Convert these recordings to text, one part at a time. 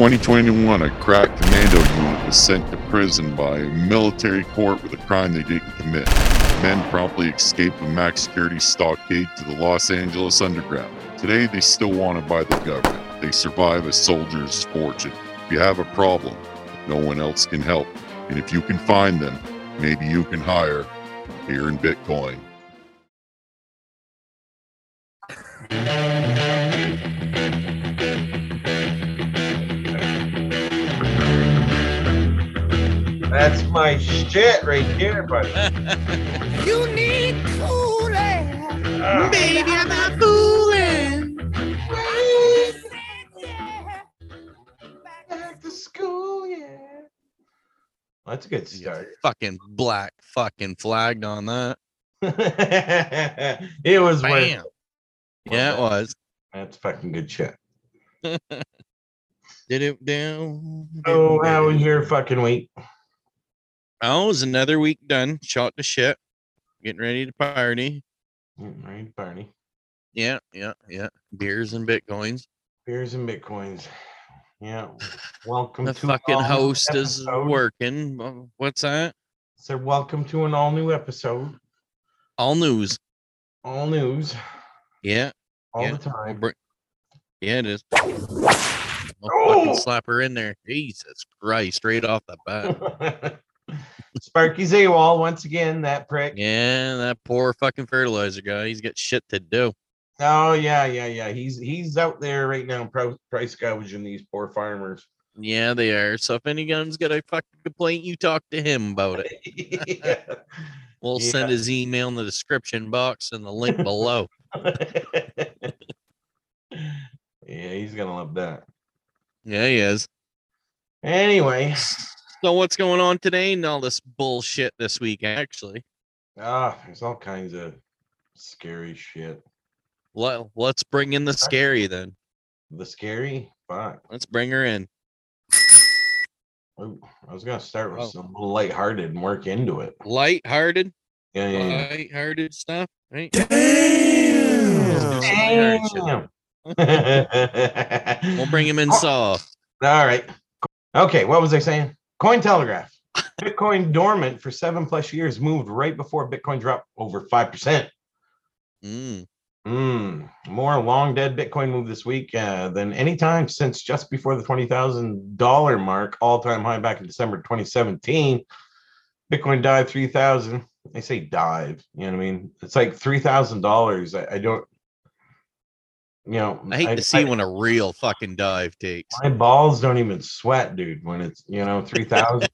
2021, a crack commando unit was sent to prison by a military court with a crime they didn't commit. Men promptly escaped a max security stockade to the Los Angeles Underground. Today, they still wanted by the government. They survive a soldier's fortune. If you have a problem, no one else can help. And if you can find them, maybe you can hire here in Bitcoin. That's my shit right there, buddy. You need cooling. Ah. Baby, I'm not fooling. Back to school, yeah. That's a good start. Fucking black fucking flagged on that. it was worth Bam. it. Yeah, it was. That's fucking good shit. Did it down. Oh, how was your fucking week? Oh, it was another week done. Shot to shit. Getting ready to party. Mm, Right, Barney. Yeah, yeah, yeah. Beers and bitcoins. Beers and bitcoins. Yeah. Welcome The to fucking host is working. What's that? So welcome to an all new episode. All news. All news. Yeah, All Yeah. the time. bring- yeah, it is. I'll Oh! fucking slap her in there. Jesus Christ, straight off the bat. Sparky's AWOL once again, that prick. Yeah, that poor fucking fertilizer guy. He's got shit to do. Oh yeah, yeah, yeah. He's he's out there right now price gouging these poor farmers. Yeah, they are. So if anyone's got a fucking complaint, you talk to him about it. yeah. We'll send his email in the description box and the link below. yeah, he's gonna love that. Yeah, he is. Anyway, So what's going on today and all this bullshit this week? Actually, ah, there's all kinds of scary shit. Well, let's bring in the scary then. The scary, fuck. Let's bring her in. I was gonna start with Oh. some lighthearted and work into it. Light-hearted, Yeah, yeah, yeah. light-hearted stuff, right? Damn. We'll bring him in Oh. soft. All right. Okay, what was I saying? Cointelegraph. Bitcoin dormant for seven plus years moved right before Bitcoin dropped over 5%. Mm. Mm, more long dead Bitcoin move this week uh, than any time since just before the $20,000 mark, all time high back in December 2017. Bitcoin dive 3,000. They say dive, you know what I mean? It's like $3,000. I, I don't, you know, I hate to see when a real fucking dive takes. my balls don't even sweat, dude, when it's, you know, 3,000.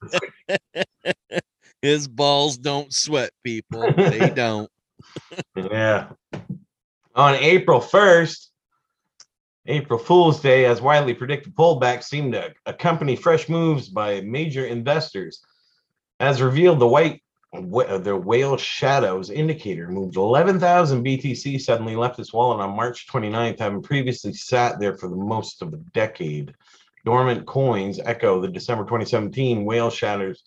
His balls don't sweat, people. They don't. Yeah. On April 1st, April Fool's Day, as widely predicted, pullback seemed to accompany fresh moves by major investors. As revealed, the white wh- uh, the whale shadows indicator moved 11,000 BTC suddenly left its wallet on March 29th, having previously sat there for the most of a decade. Dormant coins echo the December 2017 whale shadows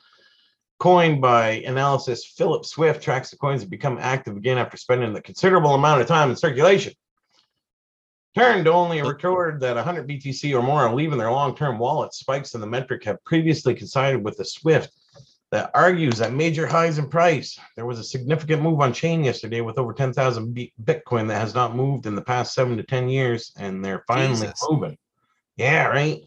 coined by analysis Philip Swift tracks the coins that become active again after spending a considerable amount of time in circulation. Turned only oh. record that 100 BTC or more are leaving their long-term wallet. Spikes in the metric have previously coincided with the Swift that argues that major highs in price. There was a significant move on chain yesterday with over 10,000 B- Bitcoin that has not moved in the past seven to 10 years, and they're finally Jesus. moving. Yeah, right.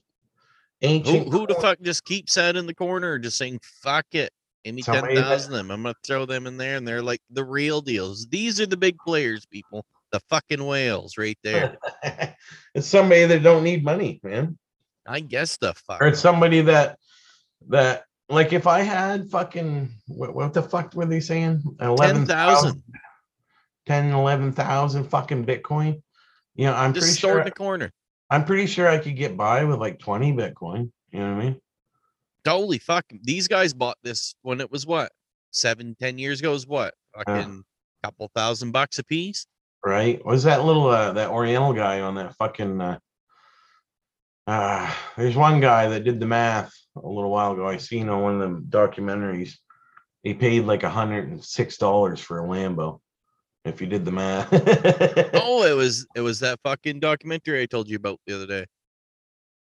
Who, Ancient. who the fuck just keeps that in the corner, just saying fuck it? Give me Somebody that- of them. I'm gonna throw them in there, and they're like the real deals. These are the big players, people. The fucking whales, right there. it's somebody that don't need money, man. I guess the fuck. or it's somebody that that like if I had fucking what, what the fuck were they saying? Ten 11,000, thousand. 10, 11,000 fucking Bitcoin. You know, I'm Just pretty sure in the corner. I'm pretty sure I could get by with like 20 Bitcoin. You know what I mean? Holy fuck! These guys bought this when it was what seven, ten years ago. Is what fucking couple thousand bucks a piece. Right? Was that little uh that Oriental guy on that fucking uh uh there's one guy that did the math a little while ago. I seen on one of the documentaries. He paid like a hundred and six dollars for a Lambo. If you did the math. Oh, it was it was that fucking documentary I told you about the other day.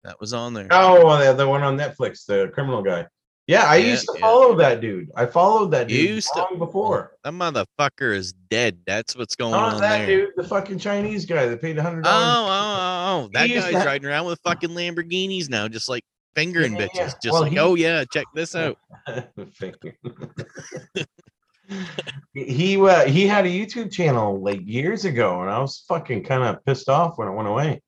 That was on there. Oh, the, the one on Netflix, the criminal guy. Yeah, I Yeah, used to yeah. follow that dude. I followed that dude used to- long before. That motherfucker is dead. That's what's going Not on that there. dude, the fucking Chinese guy that paid a hundred Oh, dollars. oh, oh, oh. oh. That guy's riding around with fucking Lamborghinis now, just like fingering Yeah, bitches. yeah. Just Well, like, he- oh yeah, check this out. he uh, he had a YouTube channel like years ago, and I was fucking kind of pissed off when it went away.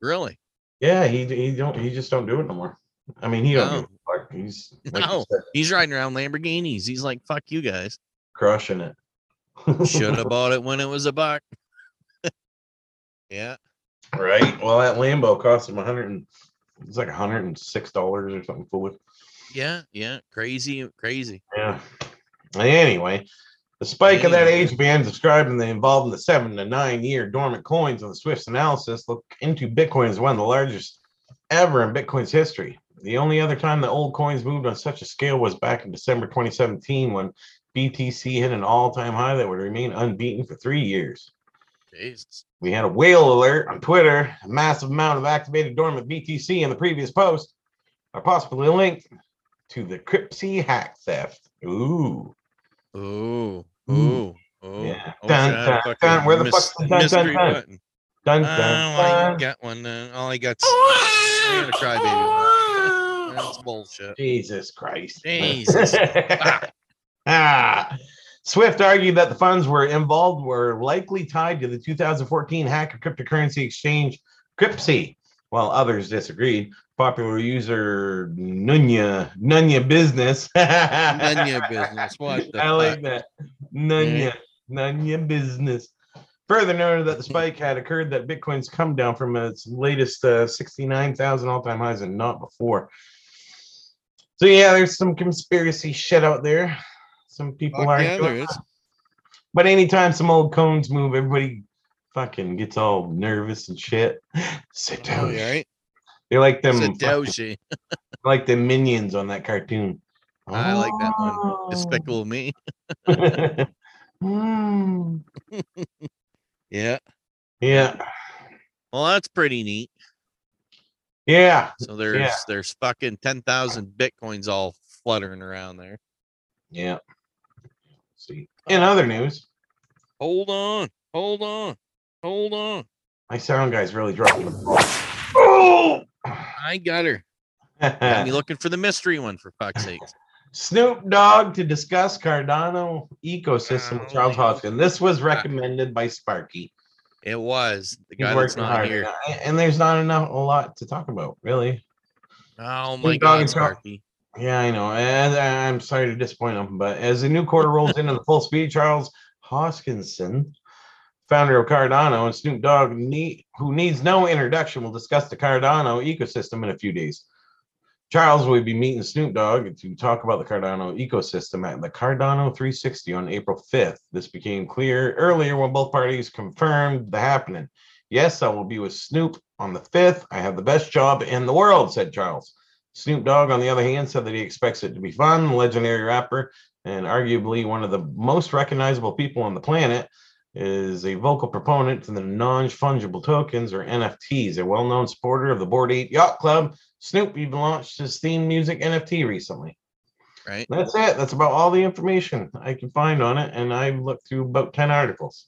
Really? Yeah, he he don't he just don't do it no more. I mean, he don't No. give fuck. He's like No. said, He's riding around Lamborghinis. He's like, fuck you guys. crushing it. Should have bought it when it was a buck. yeah. right. Well, that Lambo cost him a hundred and it's like hundred and six dollars or something foolish. Yeah. Yeah. Crazy. Crazy. Yeah. Anyway, the spike of that age band described in the involved in the seven to nine year dormant coins on the Swift's analysis look into Bitcoin as one of the largest ever in Bitcoin's history. The only other time the old coins moved on such a scale was back in December 2017 when BTC hit an all-time high that would remain unbeaten for three years. Jesus. We had a whale alert on Twitter, a massive amount of activated dormant BTC in the previous post are possibly linked to the Cryptsy hack theft. Ooh. Ooh. Ooh. Ooh. Ooh. Yeah. Dun, a dun, dun. Where the fuck's the dun, dun, mystery dun? button? Dun, Oh, dun, I got one. Uh, all I got. I got a crybaby. one. That's bullshit. Jesus Christ. Jesus. ah. Swift argued that the funds were involved were likely tied to the 2014 hack of cryptocurrency exchange Cryptsy, while others disagreed. Popular user Nunya Nunya Business. Your business. What the I like fuck? that. Nunya Nunya Business. Further noted that the spike had occurred that Bitcoin's come down from its latest uh, 69,000 all-time highs and not before. So yeah, there's some conspiracy shit out there. Some people Fuck are yeah, there is. But anytime some old cones move, everybody fucking gets all nervous and shit. Oh, Satoshi. yeah, right? They're like them fucking- like the minions on that cartoon. I like that one. Oh. Despicable Me. Mm. Yeah. Yeah. Well, that's pretty neat. Yeah. So there's there's fucking ten thousand bitcoins all fluttering around there. Yeah. See. In other news, Hold on, hold on, hold on. my sound guy's really dropping the ball. Oh! I got her. Got me looking for the mystery one for fuck's sake. Snoop Dogg to discuss Cardano ecosystem with Oh, Charles my Hodgkin. This was recommended by Sparky. It was the guy that's not hard, here. and- there's not enough a lot to talk about, really. Oh Snoop my Dogg god, Char- Sparky. Yeah, I know. And I'm sorry to disappoint him, but as the new quarter rolls into the full speed, Charles Hoskinson, founder of Cardano, and Snoop Dogg, who needs no introduction, will discuss the Cardano ecosystem in a few days. Charles will be meeting Snoop Dogg to talk about the Cardano ecosystem at the Cardano 360 on April 5th. This became clear earlier when both parties confirmed the happening. Yes, I will be with Snoop on the 5th. I have the best job in the world, said Charles. Snoop Dogg, on the other hand, said that he expects it to be fun. Legendary rapper and arguably one of the most recognizable people on the planet is a vocal proponent to the non-fungible tokens or NFTs. A well-known supporter of the Bored Ape Yacht Club, Snoop even launched his theme music NFT recently. Right? That's it. That's about all the information I can find on it, and I looked through about ten articles.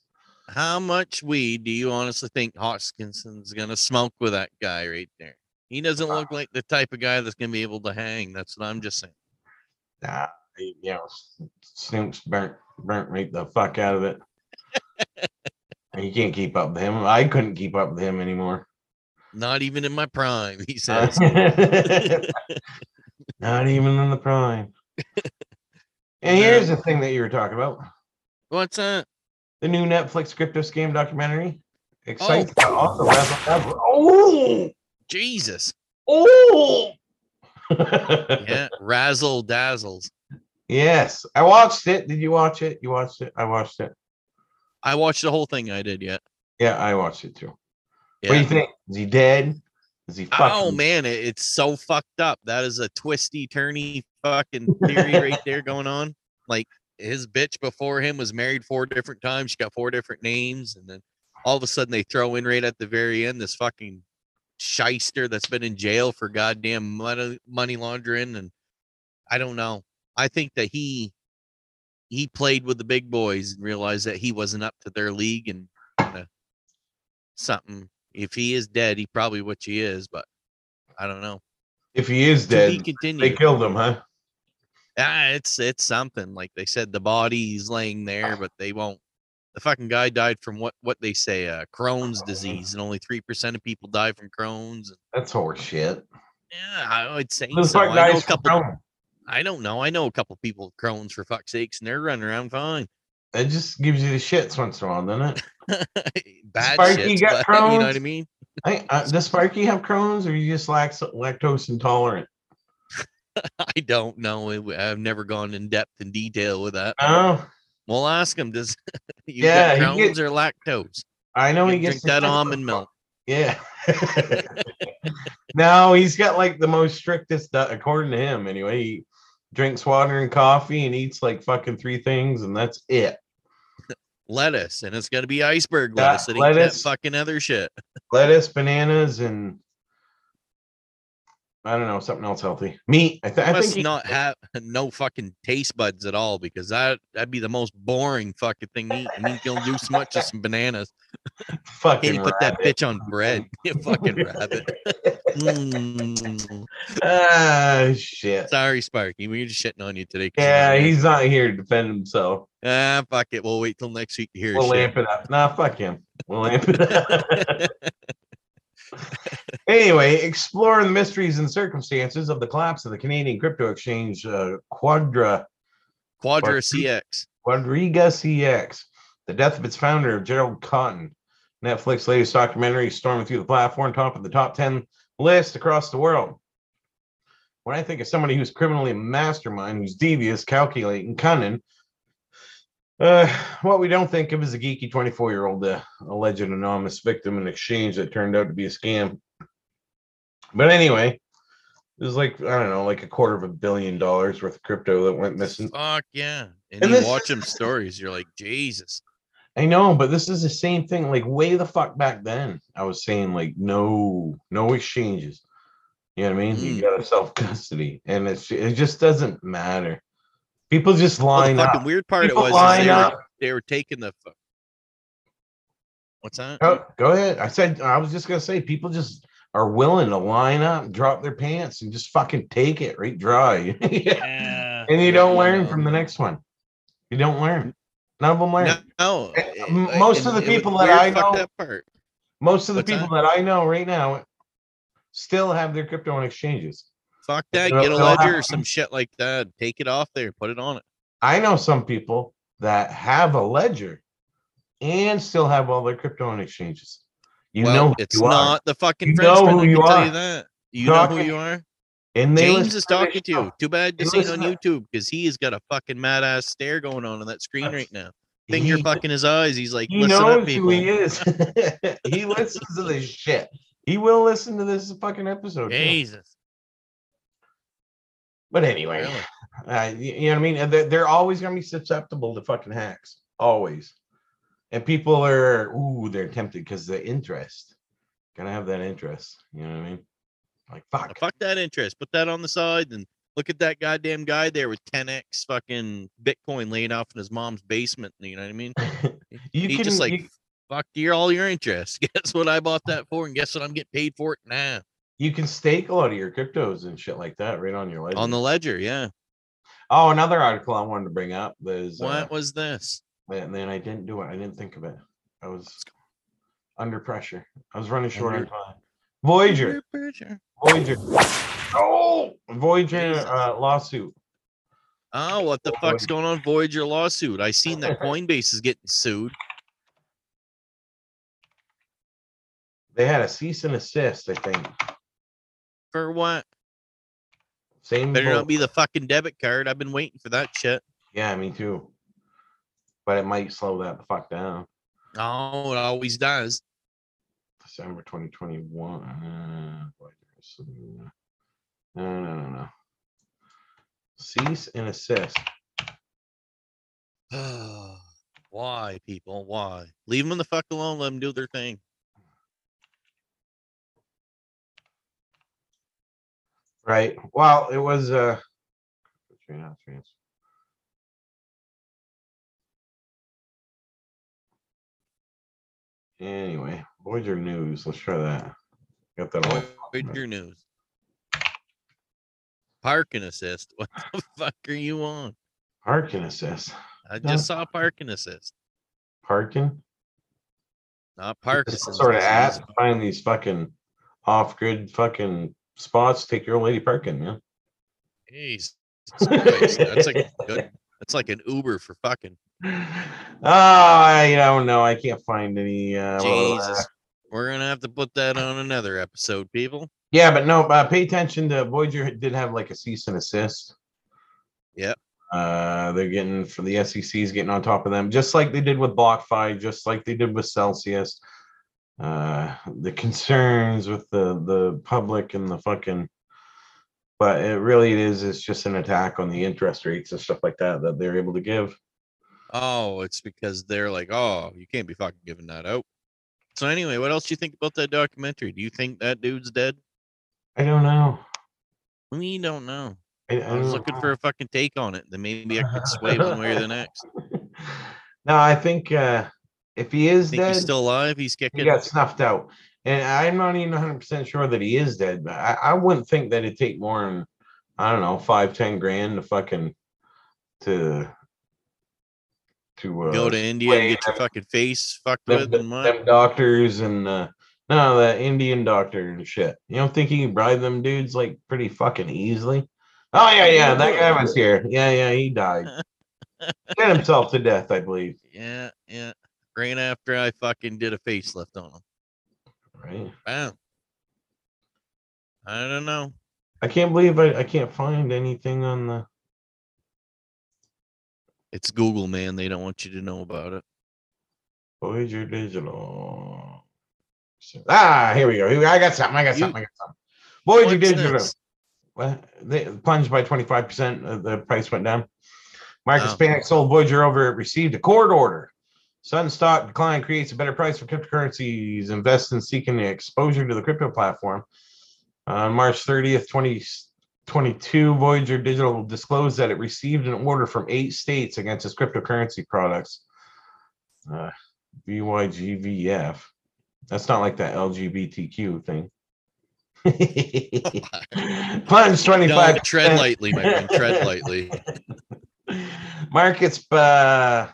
How much weed do you honestly think Hodgkinson's gonna smoke with that guy right there? He doesn't uh-huh. look like the type of guy that's gonna be able to hang. That's what I'm just saying. Nah, you know, Snoop's burnt burnt right the fuck out of it. you can't keep up with him. I couldn't keep up with him anymore. Not even in my prime, he uh, says. Not even in the prime. And here's the thing that you were talking about: What's that? the new Netflix crypto scam documentary. Oh. also Oh, Jesus. oh. Yeah, razzle dazzles. yes, I watched it. Did you watch it? You watched it. I watched it. I watched the whole thing. I did, yeah. Yeah, I watched it too. What do you think? Is he dead? Is he oh, fucking? Oh man, it, it's so fucked up. That is a twisty, turny fucking theory right there going on. Like his bitch before him was married four different times. She got four different names, and then all of a sudden they throw in right at the very end this fucking shyster that's been in jail for goddamn money money laundering and I don't know. I think that he he played with the big boys and realized that he wasn't up to their league and kinda something. If he is dead, he probably what he is, but I don't know. If he is dead, they continued. killed him, huh? Ah, it's it's something like they said the body's laying there, but they won't. The fucking guy died from what what they say, uh, Crohn's disease, and only three percent of people die from Crohn's. That's horseshit. Yeah, I would say Who the so. I know a couple. Crohn's? I don't know. I know a couple people with Crohn's for fuck's sakes, and they're running around fine. It just gives you the shits once in a while, doesn't it? Bad Sparky shit. got You know what I mean? I, uh, does Sparky have Crohn's or you just lax, lactose intolerant? I don't know. I've never gone in depth and detail with that. Oh, Well, ask him. Does you Yeah, got he Crohn's get- or lactose? I know You he gets that almond milk. Yeah. no, he's got like the most strictest, according to him anyway. He drinks water and coffee and eats like fucking three things, and that's it. lettuce, and it's gonna be iceberg lettuce. Lettuce. fucking other shit. Lettuce, bananas, and I don't know something else healthy. Meat. I, th- I Must think he, not have no fucking taste buds at all because that that'd be the most boring fucking thing to eat. I mean, you can do so much as some bananas. fucking you put that bitch on bread? You fucking rabbit. Mm. Ah, shit. Sorry, Sparky. We were just shitting on you today. Yeah, he's not here to defend himself. ah fuck it. We'll wait till next week to hear. We'll shit. lamp it up. Nah, fuck him. We'll lamp it up. Anyway, exploring the mysteries and circumstances of the collapse of the Canadian crypto exchange uh, Quadra Quadra? CX. Quadriga CX, the death of its founder, Gerald Cotten. Netflix latest documentary storming through the platform, top of the top 10 list across the world. When I think of somebody who's criminally mastermind, who's devious, calculating, cunning, uh, what we don't think of is a geeky 24 year old uh, alleged anonymous victim in exchange that turned out to be a scam. But anyway, it was like, I don't know, like a quarter of a billion dollars worth of crypto that went missing. Fuck yeah. And, And you this watch them stories, you're like, Jesus. I know, but this is the same thing. Like way the fuck back then, I was saying like no, no exchanges. You know what I mean? You Mm. got to self custody, and it's it just doesn't matter. People just Well, the line fucking up. weird part People it was line they, up. were, they were taking the what's that? Go, go ahead. I said I was just gonna say people just are willing to line up, drop their pants, and just fucking take it right dry. Yeah. and you yeah, don't you learn know. from the next one. You don't learn. None of them learn. No, no, Eh, it- most of the people that I know- up part. Most of the What's people that? I know right now still have their crypto on exchanges. Fuck that. Get a ledger or some shit like that. Take it off there. Put it on it. I know some people that have a ledger and still have all their crypto on exchanges. You well, know who it's you are. not the fucking You know who you can tell are. you that. You know who you are. and they James is talking to you. show. Too bad They this ain't on YouTube because he has got a fucking mad ass stare going on on that screen right now. Finger He- fucking his eyes. He's like, He listen knows up, people. who he is. he listens to this shit. He will listen to this fucking episode. too. Jesus. But anyway, Really? uh, you, you know what I mean? They're, they're always gonna be susceptible to fucking hacks. Always. And people are ooh, they're tempted because the interest. Gonna have that interest. You know what I mean? Like fuck. Fuck that interest. Put that on the side and look at that goddamn guy there with 10x fucking Bitcoin laying off in his mom's basement. You know what I mean? you He can just like you, fuck your all your interest. Guess what I bought that for, and guess what I'm getting paid for it now you can stake a lot of your cryptos and shit like that right on your ledger. on the ledger. Yeah. oh, another article I wanted to bring up is uh, What was this? and then I didn't do it. I didn't think of it. I was under pressure. I was running short on time. Voyager. Under. Voyager. Oh, Voyager uh, lawsuit. Oh, what the fuck's going on? Voyager lawsuit. I seen that Coinbase is getting sued. They had a cease and assist, I think. For what? Same. Better not be the fucking debit card. I've been waiting for that shit. Yeah, me too. But it might slow that the fuck down. Oh, it always does. December 2021. Uh, no, no, no, no. Cease and assist. Why, people? Why? Leave them the fuck alone. Let them do their thing. Right. Well, it was uh Anyway, Voyager News. Let's try that. Got that all. Voyager News. Parking assist. What the fuck are you on? Parking assist. I just saw parking assist. Parking. Not parking. Sort of app. Find these fucking off-grid fucking spots. Take your old lady parking. man. Christ, That's like good. That's like an Uber for fucking Oh, I don't know. I can't find any. Uh, Jesus. We're gonna have to put that on another episode, people. Yeah, but no, uh, pay attention to Voyager did have like a cease and assist. Yep. Uh, they're getting for the SEC's getting on top of them, just like they did with BlockFi, just like they did with Celsius. Uh, the concerns with the the public and the fucking, but it really is it's just an attack on the interest rates and stuff like that that they're able to give. Oh, it's because they're like, oh, you can't be fucking giving that out. So anyway, what else do you think about that documentary? Do you think that dude's dead? I don't know. We don't know. I, I I was looking know. for a fucking take on it. Then maybe I could sway one way or the next. no, I think uh, if he is Think dead, he's still alive? He's he got snuffed out. And I'm not even 100 percent sure that he is dead, but I, I wouldn't think that it'd take more than I don't know five, ten grand to fucking to to uh, Go to India and get your fucking face fucked them, with them, them doctors and uh, no, that Indian doctor and shit. You don't think he can bribe them dudes like pretty fucking easily? Oh yeah, yeah, that guy was here. Yeah, yeah, he died. Get himself to death, I believe. Yeah, yeah. Right after I fucking did a facelift on him. Right. Wow. I don't know. I can't believe I, I can't find anything on the It's Google, man. They don't want you to know about it. Voyager Digital. Ah, here we go. Here we- I got something. I got something. I got something. Voyager What's Digital. this? Well, they plunged by 25%. uh, The price went down. Marcus Oh. Panic sold Voyager over it, received a court order. Sudden stock decline creates a better price for cryptocurrencies. Invest in seeking exposure to the crypto platform. On March 30th, 2022, Voyager Digital disclosed that it received an order from eight states against its cryptocurrency products. Uh, VYGVF. That's not like that LGBTQ thing. Plunge 25 No, tread lightly, my friend. Tread lightly. Markets uh,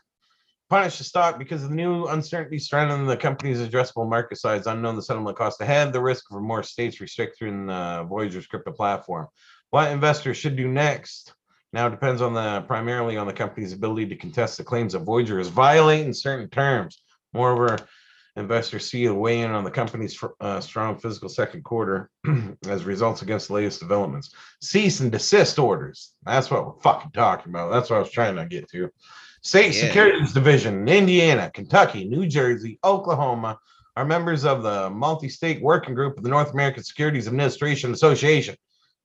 punish the stock because of the new uncertainty surrounding the company's addressable market size, unknown the settlement cost ahead, the risk for more states restricting uh, Voyager's crypto platform. What investors should do next now depends on the primarily on the company's ability to contest the claims that Voyager is violating certain terms. Moreover, investors see a weigh in on the company's uh, strong physical second quarter as results against the latest developments. Cease and desist orders. That's what we're fucking talking about. That's what I was trying to get to. State Yeah. Securities Division in Indiana, Kentucky, New Jersey, Oklahoma are members of the multi-state working group of the North American Securities Administration Association.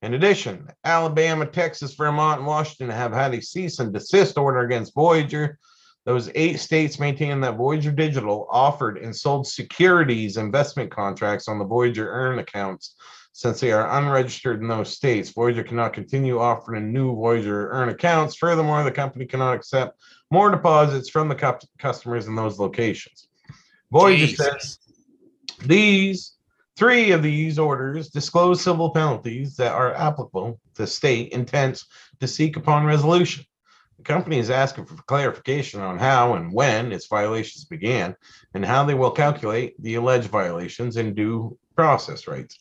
In addition, Alabama, Texas, Vermont, and Washington have had a cease and desist order against Voyager. Those eight states maintain that Voyager Digital offered and sold securities investment contracts on the Voyager Earn accounts. Since they are unregistered in those states, Voyager cannot continue offering new Voyager Earn accounts. Furthermore, the company cannot accept more deposits from the customers in those locations. Voyager says these three of these orders disclose civil penalties that are applicable to state intents to seek upon resolution. The company is asking for clarification on how and when its violations began and how they will calculate the alleged violations in due process rights.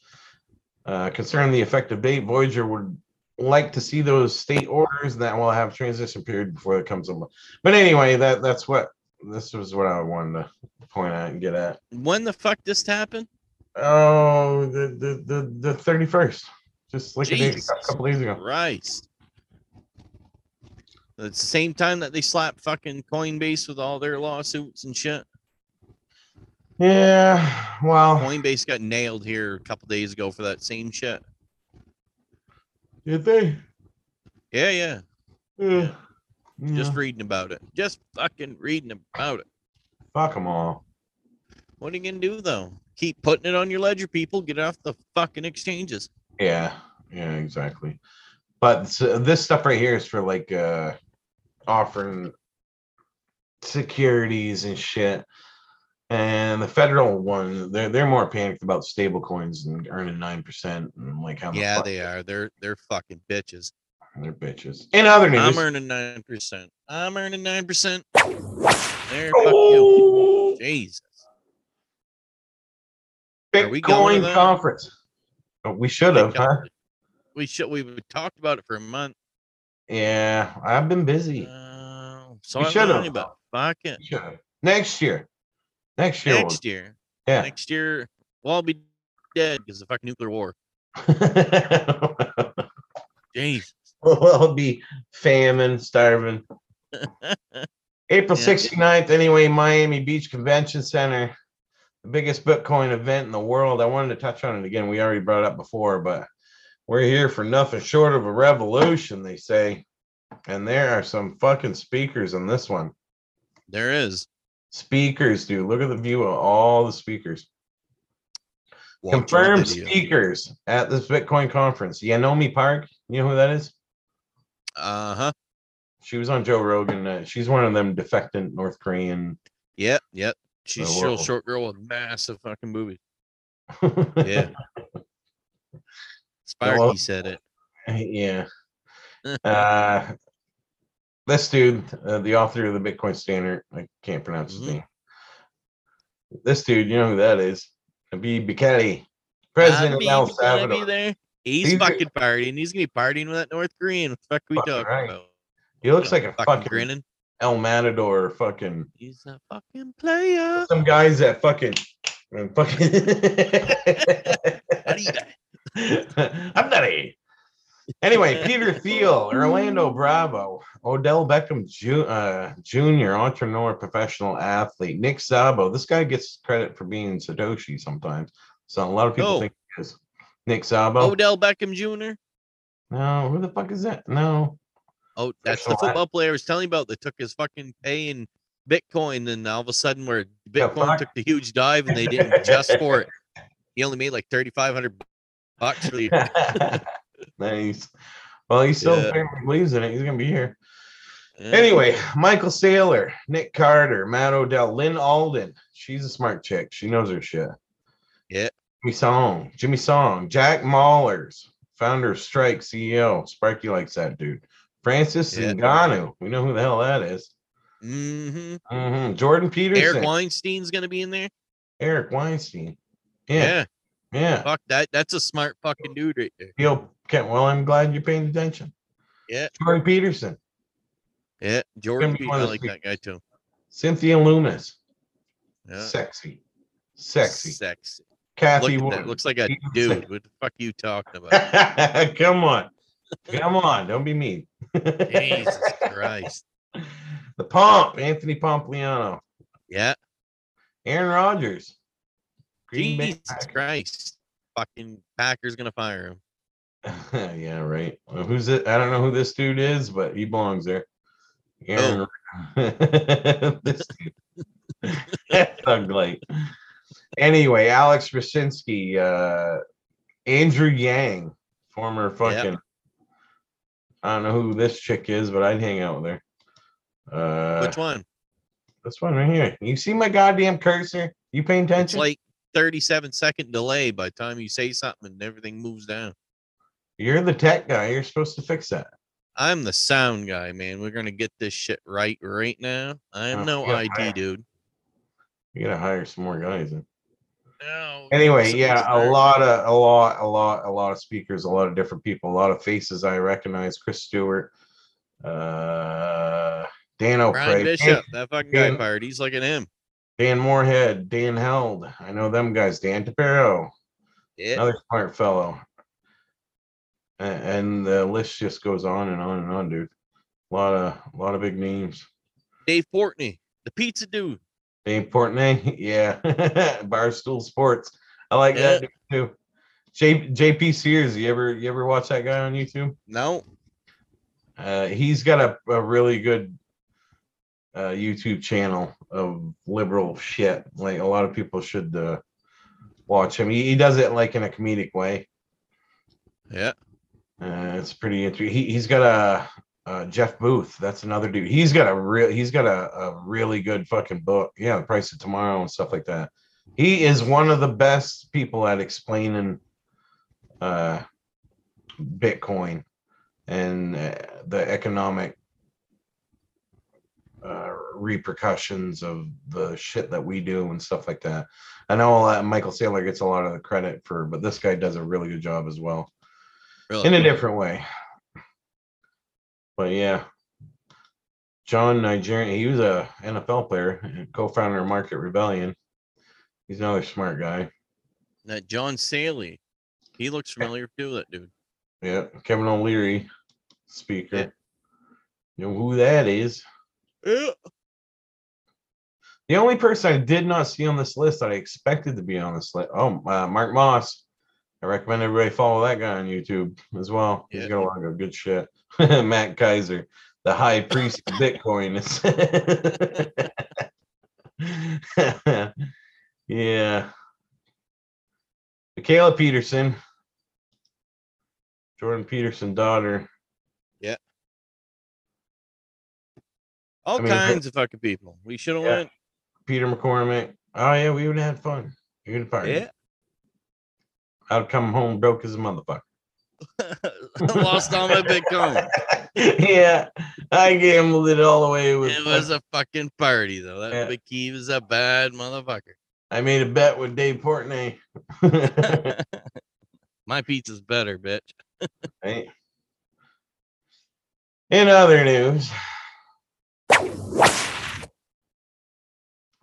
Uh, concerning the effective date, Voyager would like to see those state orders that will have transition period before it comes up. But anyway, that that's what this was what I wanted to point out and get at. When the fuck this happened? Oh, the the the the thirty first, just like a, day, a couple days ago. Right. It's the same time that they slapped fucking Coinbase with all their lawsuits and shit. Yeah, well, Coinbase got nailed here a couple days ago for that same shit. Did they? Yeah, yeah. Yeah. Just reading about it. Just fucking reading about it. fuck them all. What are you gonna do though? Keep putting it on your ledger, people. Get it off the fucking exchanges. Yeah, Yeah, exactly. But s- this stuff right here is for like uh offering securities and shit. And the federal one, they're they're more panicked about stable coins and earning nine percent and like how the Yeah, fuck they are. They're they're fucking bitches. they're bitches. In other news, I'm earning nine percent. I'm earning nine percent. There, fuck you. Jesus. Bitcoin conference. Oh, we should have, huh? We should. We've talked about it for a month. Yeah, I've been busy. Uh, so We telling about fuck it. Should have. Next year. Next year. Next year. Yeah. Next year, we'll all be dead because of fucking nuclear war. Jesus. we'll be famine, starving. April Yeah. 69th, anyway, Miami Beach Convention Center, the biggest Bitcoin event in the world. I wanted to touch on it again. We already brought it up before, but we're here for nothing short of a revolution, they say. And there are some fucking speakers on this one. There is. Speakers, dude. Look at the view of all the speakers. Watch Confirmed speakers at this Bitcoin conference. Yeonmi Park. You know who that is? Uh huh. She was on Joe Rogan. Uh, she's one of them defectant North Korean. Yep. Yep. She's a short, girl with massive fucking boobies. Yeah. Sparky said it. yeah. Uh, this dude, uh, the author of the Bitcoin Standard, I can't pronounce his Mhm. name. This dude, you know who that is? Nayib Bukele, president of El Salvador. He's fucking partying. He's gonna be partying with that North Korean. What the fuck are we talking right. about? He looks like a fucking, fucking grinning. El Matador, fucking He's a fucking player. some guys that fucking, fucking. I'm not a. Anyway, Peter Thiel, Orlando Bravo, Odell Beckham Ju- uh, Jr., entrepreneur, professional athlete, Nick Szabo. This guy gets credit for being Satoshi sometimes. So a lot of people Oh. think he is. Nick Szabo. Odell Beckham Jr. no, who the fuck is that? No. Oh, that's the Professional football player I was telling you about that took his fucking pay in Bitcoin, and all of a sudden, where Bitcoin fuck? took the huge dive and they didn't adjust for it, he only made like thirty five hundred bucks for the nice. Well, he still Yeah. apparently believes in it. He's gonna be here. Yeah. Anyway, Michael Saylor, Nick Carter, Matt Odell, Lyn Alden. She's a smart chick. She knows her shit. Yeah. Jimmy Song, Jimmy Song, Jack Mallers, founder of Strike, CEO. Sparky likes that dude. Francis Yeah. Ngannou. We know who the hell that is. Mm-hmm. Mm-hmm. Jordan Peterson. Eric Weinstein's gonna be in there. Eric Weinstein. Yeah. Yeah. Yeah. fuck that. That's a smart fucking dude right there. Feel okay, well, I'm glad you're paying attention. Yeah. Jordan Peterson, Yeah, Jordan. be Pe- one I like that guy too. Cynthia Loomis. Yeah. Sexy. Sexy. Sexy. Cathie Look Wood. Looks like a dude. What the fuck are you talking about? Come on. Come on. Don't be mean. Jesus Christ. The Pomp, Anthony Pompliano, Yeah. Aaron Rodgers. Green Bay Jesus Christ. Fucking Packers gonna fire him. Yeah, right. Well, who's it? I don't know who this dude is, but he belongs there. Aaron. this dude. Thug light. Anyway, Alex Krasinski, uh, Andrew Yang, former fucking. I don't know who this chick is, but I'd hang out with her. Uh, Which one? This one right here. You see my goddamn cursor? You paying attention? It's like 37 second delay by the time you say something and everything moves down. You're the tech guy. You're supposed to fix that. I'm the sound guy, man. We're gonna get this shit right right now. I'm Oh, no yeah, IT right. dude. You gotta hire some more guys. Then. No. Anyway, yeah, a there. lot of a lot, a lot, a lot of speakers, a lot of different people, a lot of faces I recognize. Chris Stewart, uh, Dan Brian O'Prey, Dan, Bishop, that fucking guy fired. He's like at him. Dan Morehead, Dan Held. I know them guys. Dan Tapiero, Yeah. another smart fellow. And the list just goes on and on and on, dude. A lot of, a lot of big names. Dave Portnoy, the pizza dude. Dave Portnoy, yeah. Barstool Sports. I like that dude too. J, JP Sears, you ever you ever watch that guy on YouTube? No. Uh, he's got a, a really good uh, YouTube channel of liberal shit. Like a lot of people should uh, watch him. He, he does it like in a comedic way. Yeah. It's pretty interesting. He he's got a uh, Jeff Booth. That's another dude. He's got a real. He's got a, a really good fucking book. Yeah, the price of tomorrow and stuff like that. He is one of the best people at explaining uh, Bitcoin and uh, the economic uh, repercussions of the shit that we do and stuff like that. I know uh, Michael Saylor gets a lot of the credit for, but this guy does a really good job as well Really. in a different way. But yeah, Jon Najarian, he was a NFL player, and co-founder of Market Rebellion. He's another smart guy. that John Saley. He looks familiar too, that dude. Yeah, Kevin O'Leary, speaker. Yeah. You know who that is? Yeah. The only person I did not see on this list that I expected to be on this list. Oh, uh, Mark Moss. I recommend everybody follow that guy on YouTube as well. He's Yeah. got a lot of good shit. Max Keiser, the high priest of Bitcoin. yeah. Mikhaila Peterson, Jordan Peterson daughter. Yeah. All I mean, kinds of fucking people. We should have Yeah. went. Peter McCormack. Oh yeah, we would have had fun. Have partied. Yeah. I'd come home broke as a motherfucker. Lost all my Bitcoin. yeah, I gambled it all away with. It was a fucking party though. That Yeah. Key was a bad motherfucker. I made a bet with Dave Portnoy. My pizza's better, bitch. right. In other news,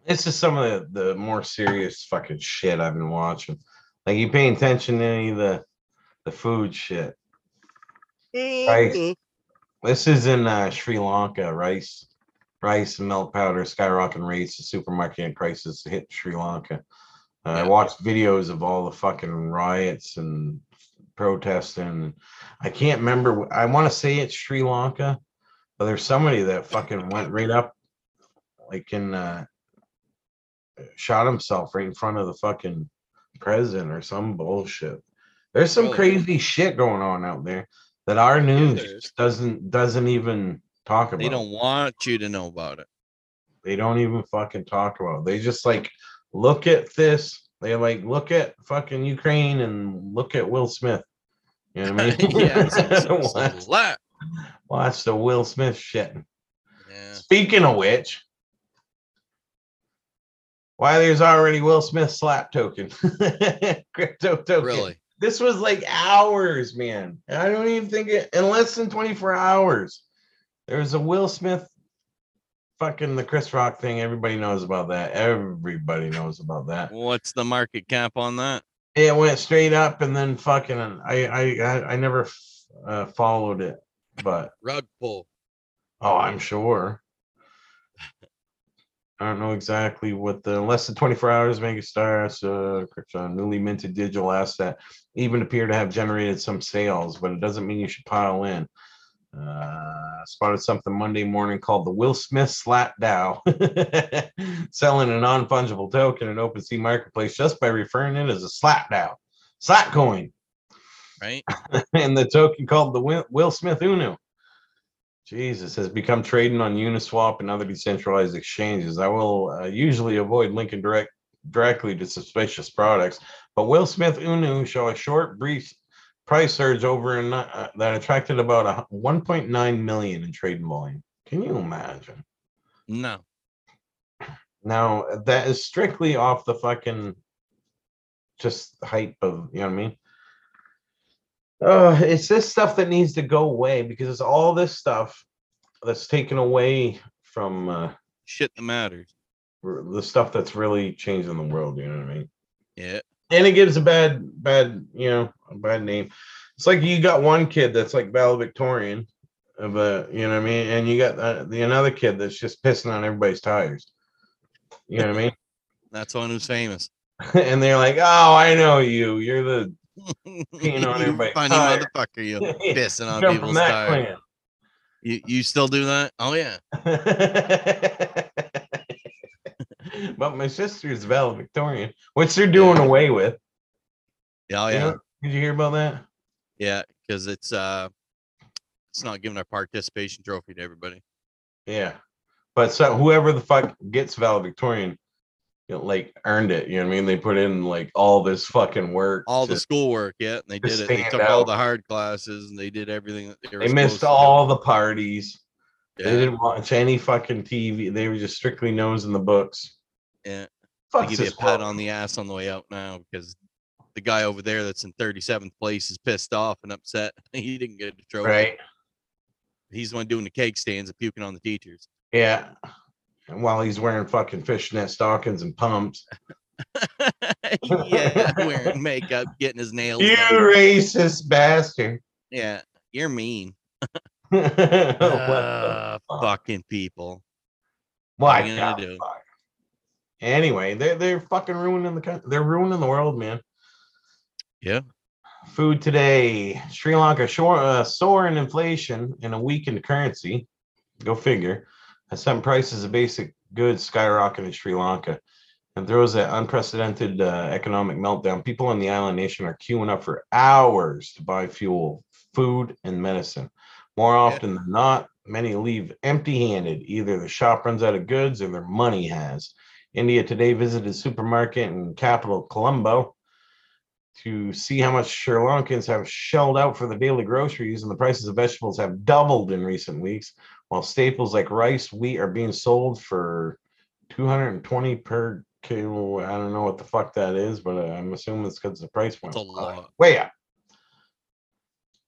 this is some of the, the more serious fucking shit I've been watching. Like you paying attention to any of the the food shit. Rice. This is in uh, Sri Lanka. Rice, rice and milk powder skyrocketing rates. The supermarket prices hit Sri Lanka. Uh, I watched videos of all the fucking riots and protesting. I can't remember. I want to say it's Sri Lanka, but there's somebody that fucking went right up, like in, uh, shot himself right in front of the fucking president or some bullshit. There's some Really? crazy shit going on out there that our news just doesn't doesn't even talk about. They don't want you to know about it. They don't even fucking talk about. it. They just like look at this. They like look at fucking Ukraine and look at Will Smith. You know what I mean? yeah. some watch, watch the Will Smith shit. Yeah. Speaking of which, why there's already Will Smith slap token, crypto token. Really. This was like hours, man. I don't even think it in less than 24 hours. There was a Will Smith fucking the Chris Rock thing. Everybody knows about that. Everybody knows about that. What's the market cap on that? It went straight up and then fucking I I I, never uh, followed it, but Rug pull. oh, I'm sure. I don't know exactly what the less than 24 hours Megastars uh, crypto, newly minted digital asset even appear to have generated some sales, but it doesn't mean you should pile in. Uh, spotted something Monday morning called the Will Smith Slap DAO, selling a non fungible token in OpenSea Marketplace just by referring it as a Slap DAO, Slap Coin, Right? and the token called the Will, Will Smith Uno. Jesus has become trading on Uniswap and other decentralized exchanges. I will uh, usually avoid linking direct directly to suspicious products, but Will Smith Unu show a short, brief price surge over in, uh, that attracted about a 1.9 million in trading volume. Can you imagine? No. Now that is strictly off the fucking just hype of you know what I mean. Uh, it's this stuff that needs to go away because it's all this stuff that's taken away from uh, Shit that matters. the stuff that's really changing the world. You know what I mean? Yeah. and it gives a bad bad you know a bad name it's like you got one kid that's like valedictorian of a you know what i mean and you got uh, the another kid that's just pissing on everybody's tires you know what i mean? That's one who's famous. and they're like oh i know you you're the Peeing on You everybody's funny tire. motherfucker, you pissing on people's tires. You you still do that? Oh yeah. but my sister's valedictorian which they're doing Yeah. away with Yeah, oh, You yeah. know- did you hear about that Yeah, because it's uh It's not giving our participation trophy to everybody. Yeah. But so whoever the fuck gets valedictorian, you know, like earned it. You know what I mean? They put in like all this fucking work. All to- the schoolwork, yeah, and they did it. They took all the hard classes and they did everything that they were they missed to do. all the parties. They didn't watch any fucking TV. They were just strictly nose in the books. yeah. Fuck give you a pat world. on the ass on the way out now because the guy over there that's in 37th place is pissed off and upset. He didn't get the trophy. Right. He's the one doing the cake stands and puking on the teachers. Yeah. And while he's wearing fucking fishnet stockings and pumps. yeah, wearing makeup, getting his nails. You done. racist bastard. Yeah, you're mean. what Uh, fuck? fucking people. What are you gonna do? fuck? Anyway, they're they're fucking ruining the country. They're ruining the world, man. Yeah. Food today, Sri Lanka short, uh, soaring inflation and a weakened currency. Go figure. Has sent prices of basic goods skyrocketing in Sri Lanka and throws an unprecedented uh, economic meltdown. People in the island nation are queuing up for hours to buy fuel, food, and medicine. More often than not, many leave empty handed. Either the shop runs out of goods or their money has. India today visited a supermarket in capital Colombo to see how much Sri Lankans have shelled out for the daily groceries, and the prices of vegetables have doubled in recent weeks, while staples like rice, wheat are being sold for 220 per kilo. I don't know what the fuck that is, but uh, I'm assuming it's because the price went way up.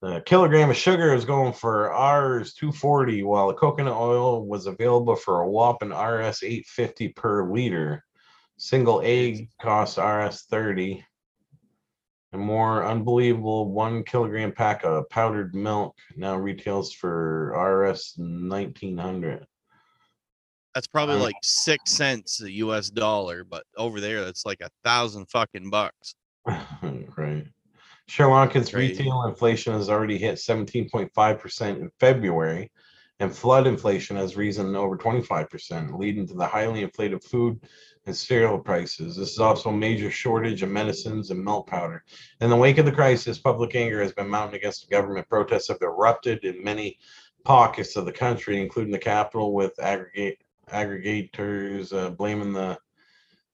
The kilogram of sugar is going for Rs 240, while the coconut oil was available for a whopping Rs 850 per liter. Single egg costs Rs 30. And more unbelievable, one kilogram pack of powdered milk now retails for Rs 1900. That's probably like six cents a US dollar, but over there that's like a thousand fucking bucks. right. Sri Lanka's Crazy. retail inflation has already hit 17.5% in February, and flood inflation has risen over 25%, leading to the highly inflated food and cereal prices. This is also a major shortage of medicines and milk powder. In the wake of the crisis, public anger has been mounting against the government. Protests have erupted in many pockets of the country, including the capital, with aggregate aggregators uh, blaming the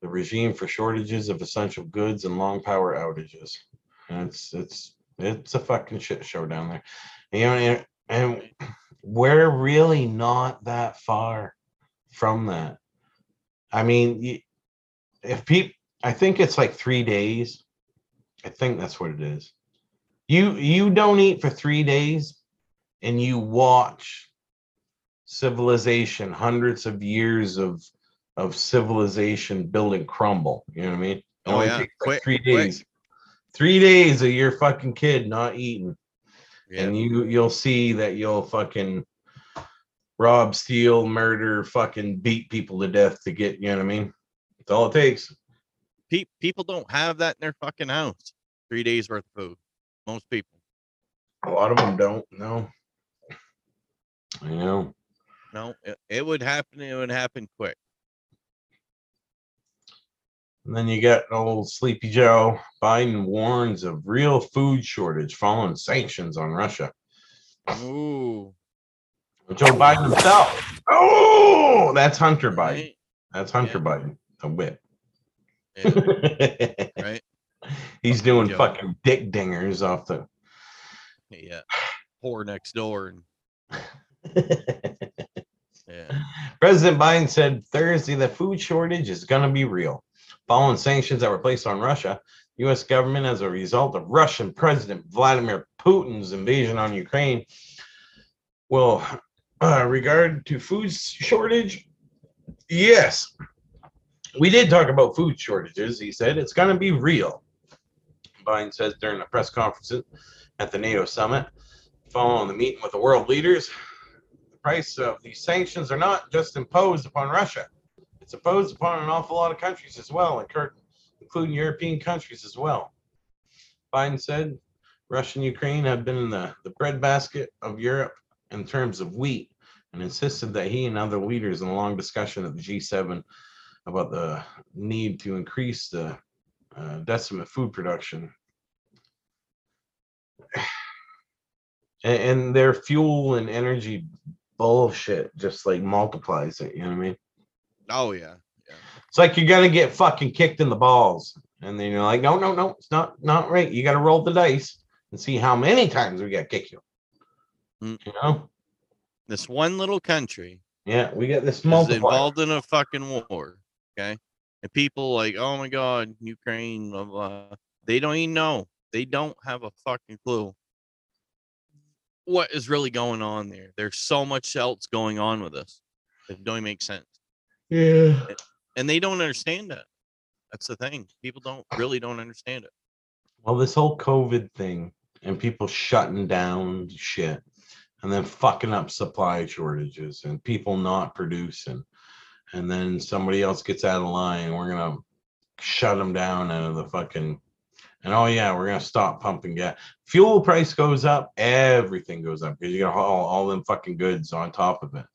the regime for shortages of essential goods and long power outages. And it's it's it's a fucking shit show down there. You know, and, and we're really not that far from that. I mean, if people, I think it's like three days. I think that's what it is. You you don't eat for three days, and you watch civilization, hundreds of years of of civilization building crumble. You know what I mean? It Oh, only yeah. like, Quick, three quick. days. Three days of your fucking kid not eating, Yeah. and you you'll see that you'll fucking rob, steal, murder, fucking beat people to death to get. You know what I mean? That's all it takes. Pe- people don't have that in their fucking house. Three days worth of food. Most people. A lot of them don't know. I know. No, it, it would happen. It would happen quick. And then you get old Sleepy Joe. Biden warns of real food shortage following sanctions on Russia. Ooh. Joe Biden himself. Oh, that's Hunter Biden. That's Hunter Yeah. Biden, the whip. Yeah, right? He's doing Joe. fucking dick dingers off the. Yeah. Poor next door and yeah. President Biden said Thursday the food shortage is going to be real. Following sanctions that were placed on Russia, U.S. government as a result of Russian President Vladimir Putin's invasion on Ukraine will uh, regard to food shortage. Yes, we did talk about food shortages. He said it's going to be real. Biden says during a press conference at the NATO summit, following the meeting with the world leaders, the price of these sanctions are not just imposed upon Russia. It's imposed upon an awful lot of countries as well, including European countries as well. Biden said Russia and Ukraine have been in the, the breadbasket of Europe in terms of wheat and insisted that he and other leaders in a long discussion at the G7 about the need to increase the uh, decimate food production. and, and their fuel and energy bullshit just like multiplies it. You know what I mean? Oh yeah. It's like you're gonna get fucking kicked in the balls, and then you're like, no, no, no, it's not not right. You got to roll the dice and see how many times we got kick you. Mm. You know? This one little country Yeah, we got this is multiplier. involved in a fucking war. Okay. And people like, oh my god, Ukraine, blah blah. They don't even know. They don't have a fucking clue what is really going on there. There's so much else going on with us. It don't make sense. Yeah. And they don't understand that. That's the thing. People don't really don't understand it. Well, this whole COVID thing and people shutting down shit and then fucking up supply shortages and people not producing. And then somebody else gets out of line. We're going to shut them down out of the fucking. And oh, yeah, we're going to stop pumping gas. Fuel price goes up, everything goes up because you got all, all them fucking goods on top of it.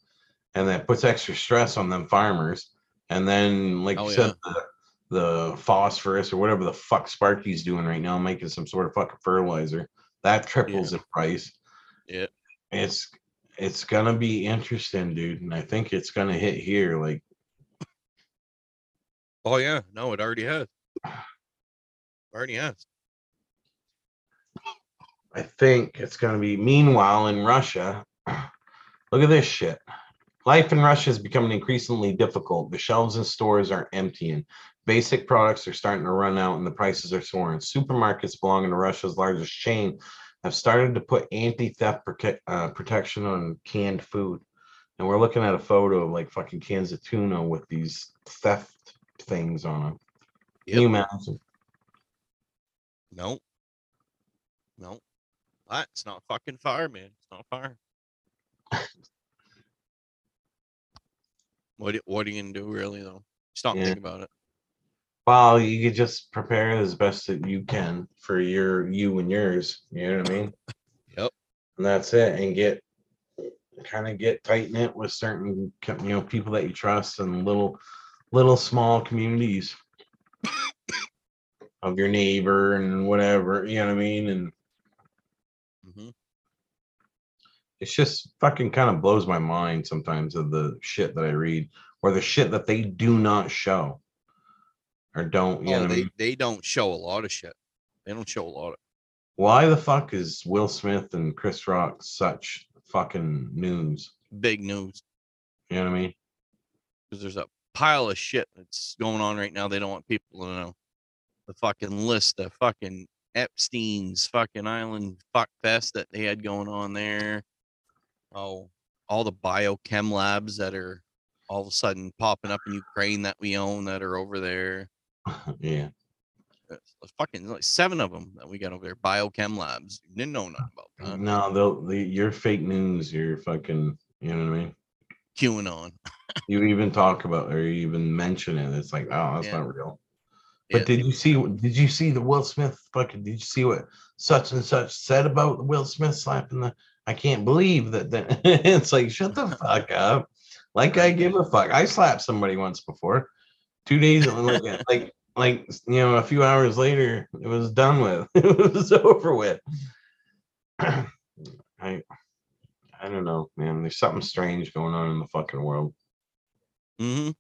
And that puts extra stress on them farmers. And then, like Oh, you said, the, the phosphorus or whatever the fuck Sparky's doing right now, making some sort of fucking fertilizer. That triples in price. Yeah. It's it's gonna be interesting, dude. And I think it's gonna hit here. Like Oh yeah. No, it already has. Already has. I think it's gonna be meanwhile in Russia. Look at this shit. Life in Russia is becoming increasingly difficult. The shelves in stores are emptying. Basic products are starting to run out and the prices are soaring. Supermarkets belonging to Russia's largest chain have started to put anti-theft prote- uh, protection on canned food. And we're looking at a photo of like fucking cans of tuna with these theft things on them. Can you imagine? No. No. That's not fucking fire, man. It's not fire. what what are you gonna do really though? Stop Yeah. think about it. Well, you could just prepare as best that you can for your you and yours. You know what I mean? Yep. And that's it. And get kind of get tight knit with certain you know people that you trust and little little small communities of your neighbor and whatever. You know what I mean? And hmm it's just fucking kind of blows my mind sometimes of the shit that I read or the shit that they do not show or don't. You oh, know Oh, I they mean? they don't show a lot of shit. They don't show a lot of. Why the fuck is Will Smith and Chris Rock such fucking news? big news You know what I mean? because there's a pile of shit that's going on right now. They don't want people to know. The fucking list of fucking Epstein's fucking island fuck fest that they had going on there. Oh, all the biochem labs that are all of a sudden popping up in Ukraine that we own that are over there. yeah. Uh, there's there's fucking like seven of them that we got over there. Biochem labs. Didn't know nothing about that. No, they'll the you're fake news. You're fucking. You know what I mean? QAnon. You even talk about or you even mention it. It's like, oh, that's Yeah. not real. But Yeah. did you see? Did you see the Will Smith fucking? Did you see what such and such said about Will Smith slapping the? I can't believe that. that it's like shut the fuck up. Like I give a fuck. I slapped somebody once before. Two days like like like you know a few hours later it was done with. it was over with. I I don't know, man. There's something strange going on in the fucking world. hmm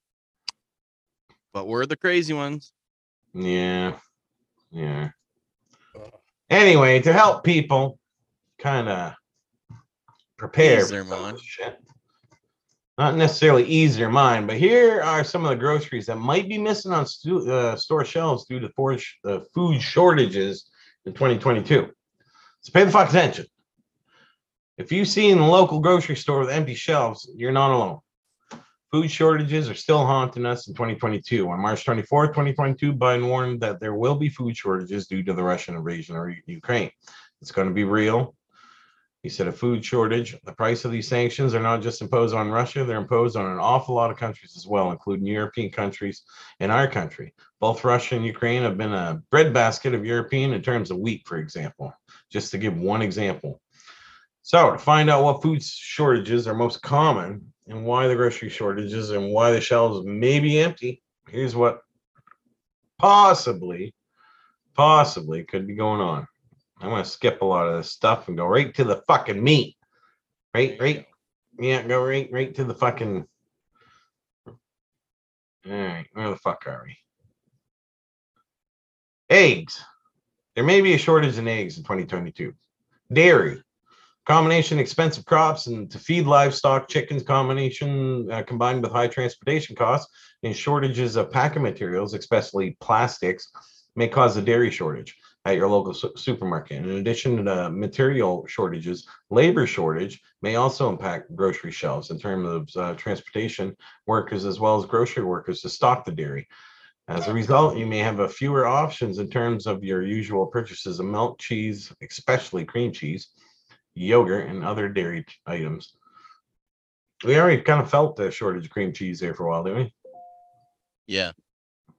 But we're the crazy ones. Yeah. Yeah. Anyway, to help people kind of prepare their mind. shit. Not necessarily ease their mind, but here are some of the groceries that might be missing on stu- uh, store shelves due to for- uh, food shortages in 2022. So pay the fuck attention. If you see in the local grocery store with empty shelves, you're not alone. Food shortages are still haunting us in 2022. On March 24, 2022, Biden warned that there will be food shortages due to the Russian invasion of Ukraine. It's going to be real. He said a food shortage. The price of these sanctions are not just imposed on Russia, they're imposed on an awful lot of countries as well, including European countries and our country. Both Russia and Ukraine have been a breadbasket of European in terms of wheat, for example, just to give one example. So, to find out what food shortages are most common and why the grocery shortages and why the shelves may be empty, here's what possibly, possibly could be going on. I'm gonna skip a lot of this stuff and go right to the fucking meat. Right, right. Yeah, go right, right to the fucking. All right, where the fuck are we? Eggs. There may be a shortage in eggs in 2022. Dairy. Combination expensive crops and to feed livestock, chickens combination uh, combined with high transportation costs and shortages of packing materials, especially plastics, may cause a dairy shortage at your local su- supermarket. In addition to the material shortages, labor shortage may also impact grocery shelves in terms of uh, transportation workers as well as grocery workers to stock the dairy. As a result, you may have a fewer options in terms of your usual purchases of milk, cheese, especially cream cheese, yogurt, and other dairy items. We already kind of felt the shortage of cream cheese there for a while, didn't we? Yeah. At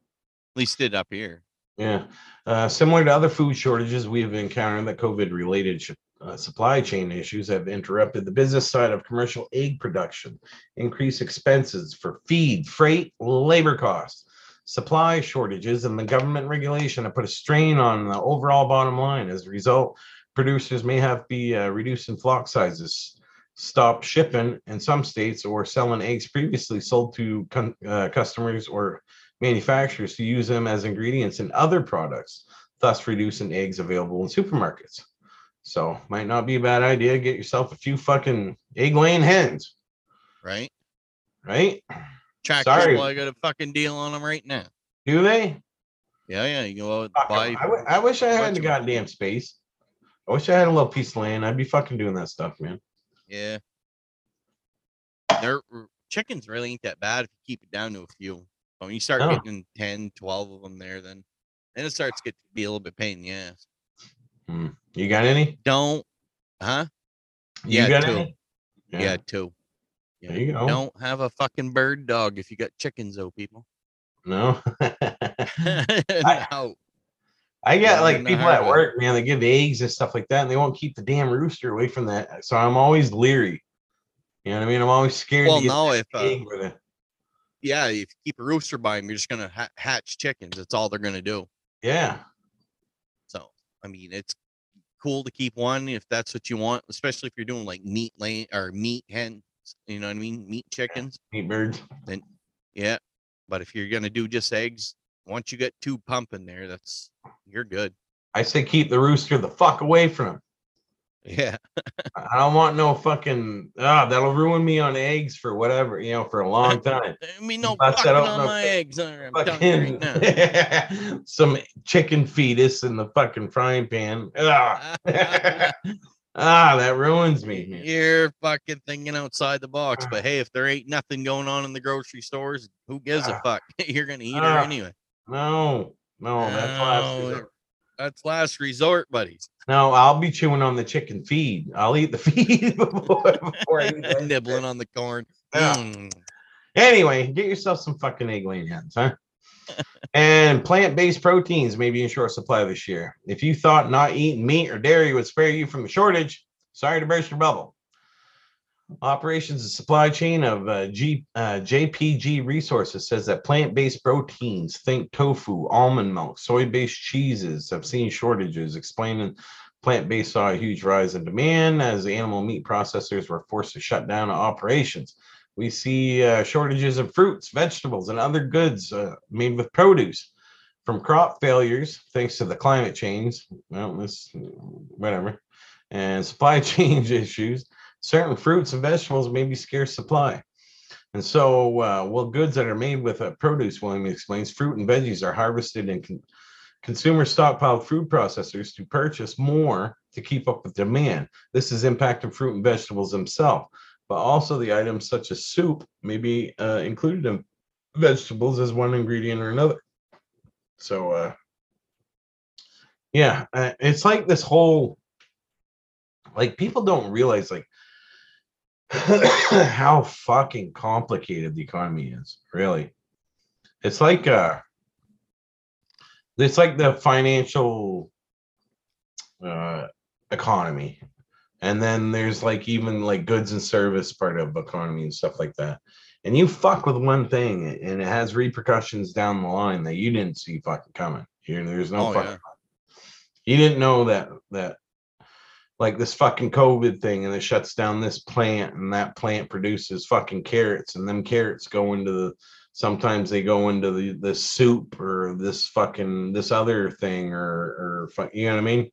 least it up here. Yeah. Uh, similar to other food shortages, we have encountered that COVID related sh- uh, supply chain issues have interrupted the business side of commercial egg production, increased expenses for feed, freight, labor costs, supply shortages, and the government regulation have put a strain on the overall bottom line. As a result, producers may have to be uh, reducing flock sizes, stop shipping in some states, or selling eggs previously sold to con- uh, customers or manufacturers to use them as ingredients in other products, thus reducing eggs available in supermarkets. So might not be a bad idea. Get yourself a few fucking egg laying hens, Right? right? Track Sorry. I got a fucking deal on them right now. Do they? Yeah, yeah. You go out buy. I, w- I wish I had the goddamn space. I wish I had a little piece of land. I'd be fucking doing that stuff, man. Yeah. They're chickens really ain't that bad if you keep it down to a few. But when you start No. getting 10, 12 of them there, then then it starts to get to be a little bit pain in the ass. Hmm. You got any? Don't, huh? You Yeah, got two. any? Yeah, two. Yeah. There you go. Don't have a fucking bird dog if you got chickens, though, people. No. no. I get Yeah, like people at work, man, they give eggs and stuff like that, and they won't keep the damn rooster away from that. So I'm always leery. You know what I mean? I'm always scared Well, no, if uh, yeah, if you keep a rooster by them, you're just gonna ha- hatch chickens. That's all they're gonna do. Yeah. So, I mean, it's cool to keep one if that's what you want, especially if you're doing like meat lane or meat hens. You know what I mean? Meat chickens. Meat birds. Then Yeah. But if you're gonna do just eggs, once you get two pumping there, that's you're good. I say keep the rooster the fuck away from him. Yeah. I don't want no fucking ah, that'll ruin me on eggs for whatever, you know, for a long time. I mean, no fucking on open, my eggs. I'm right Fucking now. some chicken fetus in the fucking frying pan. Ah, ah that ruins me. man. You're fucking thinking outside the box, but hey, if there ain't nothing going on in the grocery stores, who gives a Ah. fuck? You're gonna eat her Ah. anyway. No, no, that's last No, resort. That's last resort, buddies. No, I'll be chewing on the chicken feed. I'll eat the feed before, before I eat. Nibbling on the corn. Yeah. Mm. Anyway, get yourself some fucking egg laying hens, huh? and plant-based proteins may be in short supply this year. If you thought not eating meat or dairy would spare you from the shortage, sorry to burst your bubble. Operations and supply chain of uh, G, uh, JPG Resources says that plant-based proteins, think tofu, almond milk, soy-based cheeses, have seen shortages, explaining plant-based saw a huge rise in demand as animal meat processors were forced to shut down operations. We see uh, shortages of fruits, vegetables, and other goods uh, made with produce from crop failures, thanks to the climate change. Well, this whatever, and supply chain issues. Certain fruits and vegetables may be scarce supply. And so, uh, well, goods that are made with uh, produce, William explains, fruit and veggies are harvested in con- consumer stockpiled food processors to purchase more to keep up with demand. This is impacting fruit and vegetables themselves but also the items such as soup may be uh, included in vegetables as one ingredient or another. So, uh, yeah, uh, it's like this whole, like people don't realize like how fucking complicated the economy is. Really, it's like uh, it's like the financial uh economy and then there's like even like goods and service part of economy and stuff like that and you fuck with one thing and it has repercussions down the line that you didn't see fucking coming here there's no Oh, fucking yeah. You didn't know that that like this fucking COVID thing and it shuts down this plant and that plant produces fucking carrots and them carrots go into the sometimes they go into the the soup or this fucking this other thing or or you know what I mean?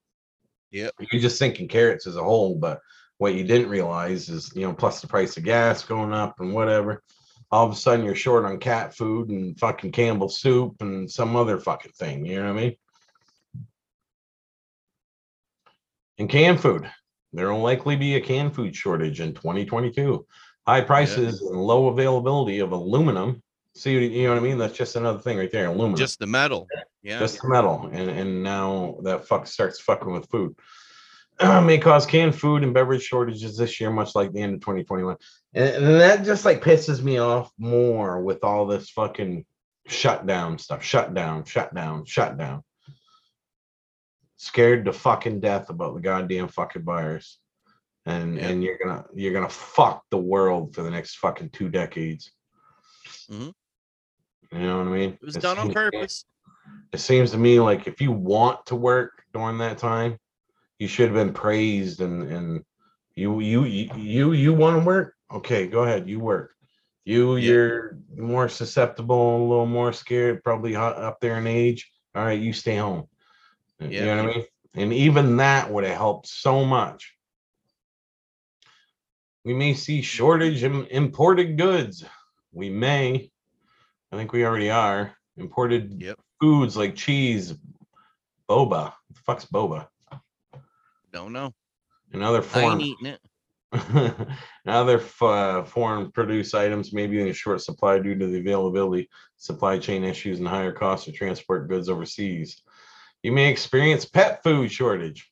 Yeah. You're just thinking carrots as a whole, but what you didn't realize is you know plus the price of gas going up and whatever. All of a sudden you're short on cat food and fucking Campbell soup and some other fucking thing. You know what I mean? And canned food. There will likely be a canned food shortage in 2022. High prices and low availability of aluminum. See, you know what I mean? That's just another thing right there. Aluminum, just, the metal. Yeah. just the metal, and and now that fuck starts fucking with food. May cause canned food and beverage shortages this year, much like the end of 2021. And, and that just like pisses me off more with all this fucking shutdown stuff. Shut down, shut down, shut down scared to fucking death about the goddamn fucking virus. And Yeah. and you're gonna you're gonna fuck the world for the next fucking two decades. Mhm. You know what I mean? It was done on purpose. It seems to me like if you want to work during that time, you should have been praised and and you you you you, you want to work? Okay, go ahead, you work. You Yeah. you're more susceptible, a little more scared, probably hot up there in age. All right, you stay home. You know what I mean? And even that would have helped so much. We may see shortage in imported goods. We may. I think we already are. Imported Yep. foods like cheese, boba. What the fuck's boba? Don't know. And other I foreign ain't eating it. and other f- uh, foreign produce items may be in short supply due to the availability, supply chain issues, and higher costs to transport goods overseas. You may experience pet food shortage.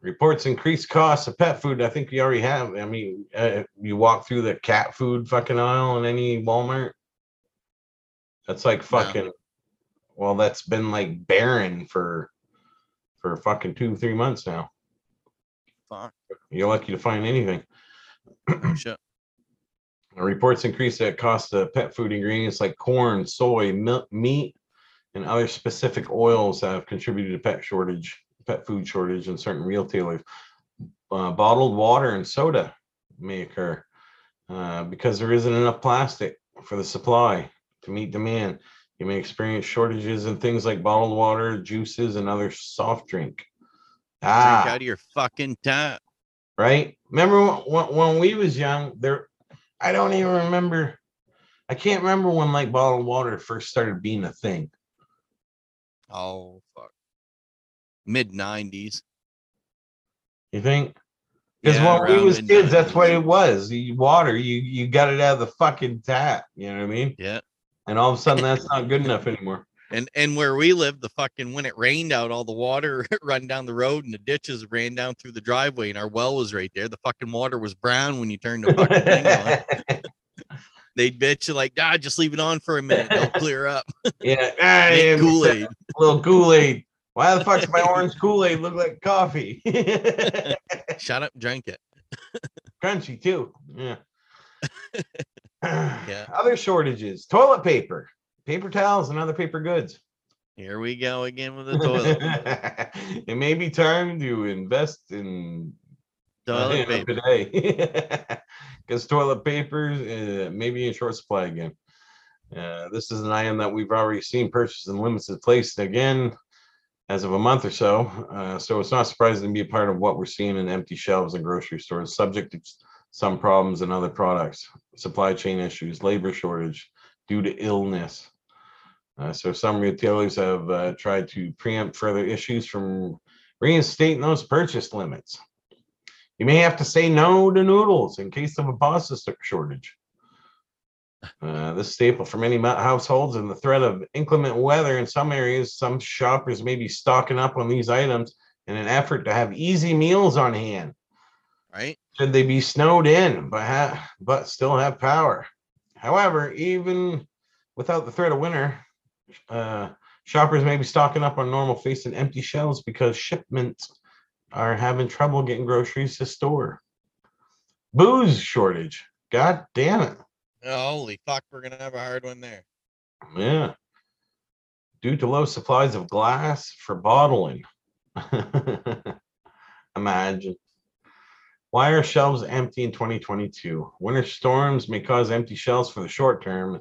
Reports increased costs of pet food. I think you already have. I mean, uh, you walk through the cat food fucking aisle in any Walmart. That's like fucking. Well, that's been like barren for for fucking two, three months now. Fuck. You're lucky to find anything. Shit. Reports increase the cost of pet food ingredients like corn, soy, milk, meat, and other specific oils that have contributed to pet shortage, pet food shortage in certain retailers. Uh, bottled water and soda may occur uh, because there isn't enough plastic for the supply to meet demand. You may experience shortages in things like bottled water, juices, and other soft drink. Drink Ah, out of your fucking tap. right? Remember when, when we was young? There, I don't even remember. I can't remember when like bottled water first started being a thing. Oh fuck. Mid nineties. You think? Because Yeah, when we was kids, that's what it was. You water, you you got it out of the fucking tap. You know what I mean? Yeah. And all of a sudden, that's not good enough anymore. And and where we live, the fucking when it rained out, all the water run down the road and the ditches ran down through the driveway, and our well was right there. The fucking water was brown when you turned the fucking thing on. They'd bitch you like, ah, just leave it on for a minute, it'll clear up. yeah, ah, yeah, Make Kool Aid. little Kool Aid. Why the fuck's my orange Kool Aid look like coffee? Shut up, drink it. Crunchy too. Yeah. Yeah. Other shortages: toilet paper, paper towels, and other paper goods. Here we go again with the toilet it may be time to invest in toilet paper. today because toilet paper uh, may be in short supply again. Uh, this is an item that we've already seen purchased in limited place again as of a month or so. Uh, so it's not surprising to be a part of what we're seeing in empty shelves in grocery stores, subject to some problems in other products, supply chain issues, labor shortage due to illness. Uh, so some retailers have uh, tried to preempt further issues from reinstating those purchase limits. You may have to say no to noodles in case of a pasta st- shortage. Uh, this staple for many households and the threat of inclement weather in some areas, some shoppers may be stocking up on these items in an effort to have easy meals on hand. Right? Should they be snowed in, but ha- but still have power? However, even without the threat of winter, uh, shoppers may be stocking up on normal facing empty shelves because shipments are having trouble getting groceries to store. Booze shortage. God damn it. Holy fuck, we're gonna have a hard one there. Yeah. due to low supplies of glass for bottling. Imagine. Why are shelves empty in 2022? Winter storms may cause empty shelves for the short term,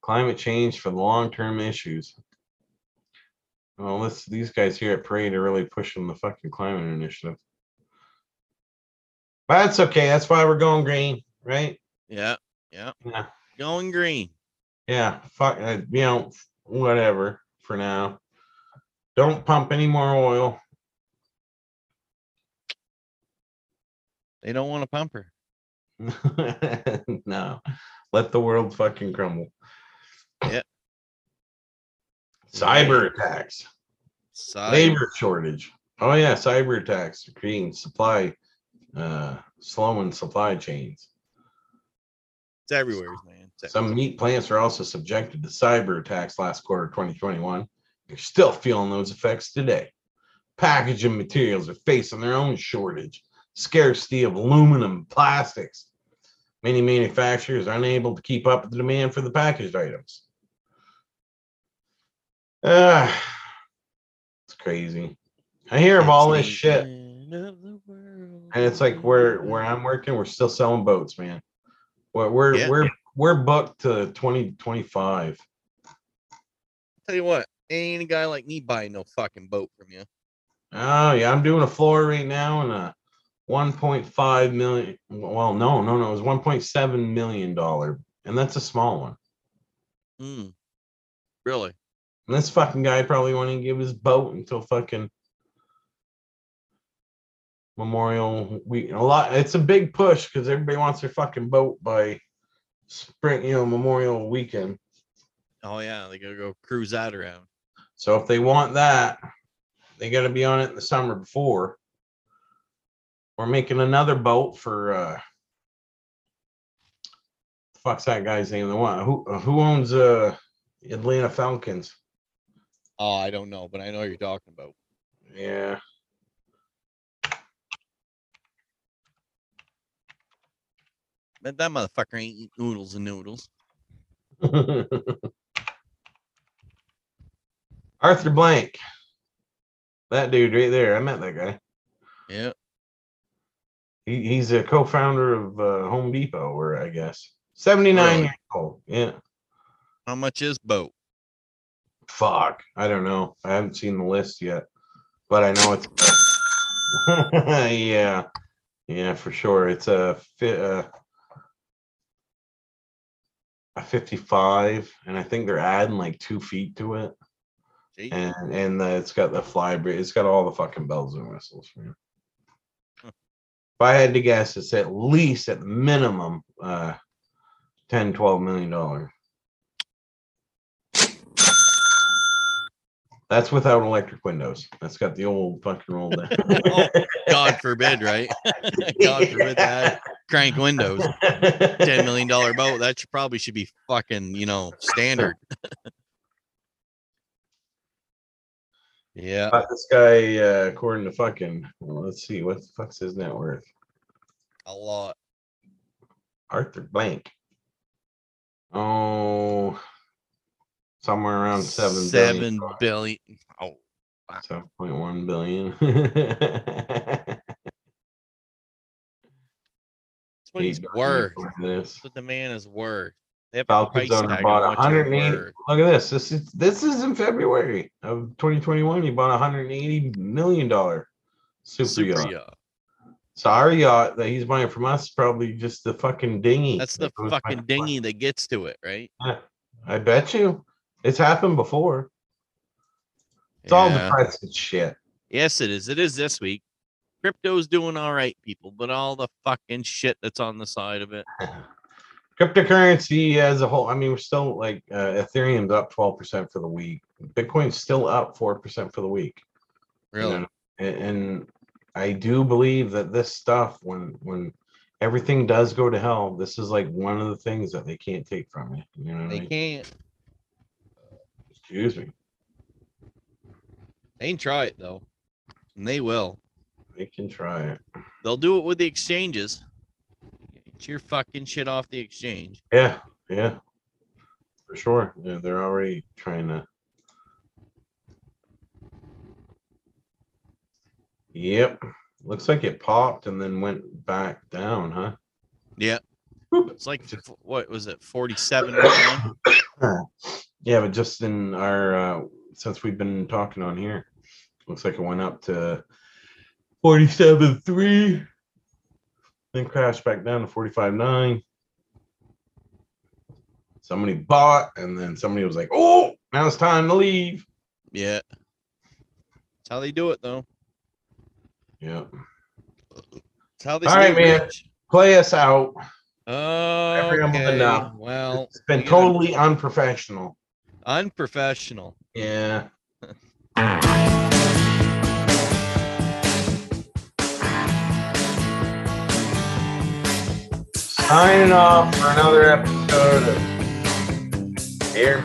climate change for the long term issues. Well, this, these guys here at Parade are really pushing the fucking climate initiative. But that's okay. That's why we're going green, right? Yeah, yeah. Yeah. Going green. Yeah, fuck, uh, you know, whatever for now. Don't pump any more oil. They don't want to pump her. no, let the world fucking crumble. Yeah. Cyber attacks, Side. labor shortage. Oh yeah, cyber attacks creating supply, uh, slowing supply chains. It's everywhere, man. It's Some meat plants are also subjected to cyber attacks last quarter 2021. They're still feeling those effects today. Packaging materials are facing their own shortage, scarcity of aluminum plastics. Many manufacturers are unable to keep up with the demand for the packaged items. Ah, it's crazy. I hear of all this shit, end of the world. and it's like where where I'm working, we're still selling boats, man. We're we're Yeah. we're, we're booked to 2025. Tell you what, ain't a guy like me buying no fucking boat from you. Oh yeah, I'm doing a floor right now and a 1.5 million. Well, no, no, no, it was 1.7 million dollar, and that's a small one. Hmm. Really? And this fucking guy probably won't even give his boat until fucking Memorial Week. A lot. It's a big push because everybody wants their fucking boat by spring, you know, Memorial Weekend. Oh yeah, they gotta go cruise that around. So if they want that, they got to be on it in the summer before. We're making another boat for uh fuck's that guy's name? The one who who owns uh Atlanta Falcons? Oh, I don't know, but I know what you're talking about. Yeah. But that motherfucker ain't eating noodles and noodles. Arthur Blank. That dude right there. I met that guy. Yeah. He, he's a co-founder of uh, Home Depot, or I guess 79 Really? years old. Yeah. How much is boat? Fuck. I don't know. I haven't seen the list yet, but I know it's. yeah. Yeah, for sure. It's a fi- uh, a 55, and I think they're adding like two feet to it, Gee, and and the, it's got the fly bridge. It's got all the fucking bells and whistles. Man. Huh. If I had to guess, it's at least at minimum uh 10, 12 million dollars. That's without electric windows. That's got the old fucking roll down. Oh, God forbid, right? God forbid that crank windows. Ten million dollar boat. That should probably should be fucking, you know, standard. yeah. But this guy, uh, according to fucking, well, let's see, what the fuck's his net worth? A lot. Arthur Blank. Oh, somewhere around seven billion. Seven billion. Oh, Seven point one billion. that's what he's billion worth. That's what the man is worth. They have a Falcons owner bought on what you're 180. worth. Look at this. This is this is in February of 2021. He bought 180 million dollar super, Super yacht. yacht. So our yacht that he's buying from us is probably just the fucking dinghy. That's the that fucking dinghy that gets to it, right? I bet you. It's happened before. It's all Yeah. depressing shit. Yes, it is. It is this week. Crypto's doing all right, people, but all the fucking shit that's on the side of it. Cryptocurrency as a whole, I mean, we're still like uh, Ethereum's up 12% for the week. Bitcoin's still up 4% for the week. you Really? know, and, and I do believe that this stuff, when when everything does go to hell, this is like one of the things that they can't take from you. You know what I They mean? can't. Excuse me. They can try it though. And they will. They can try it. They'll do it with the exchanges. Get your fucking shit off the exchange. Yeah, yeah. For sure. Yeah, they're already trying to. Yep. Looks like it popped and then went back down, huh? Yeah. It's like what was it, forty-seven? Yeah, but just in our uh since we've been talking on here, looks like it went up to 47.3. Then crashed back down to 45.9. Somebody bought, and then somebody was like, Oh, now it's time to leave. Yeah. That's how they do it though. Yeah. That's how they All right, man. rich. Play us out. Oh, okay. Well, It's been totally unprofessional. Unprofessional. Yeah. Signing off for another episode of Air.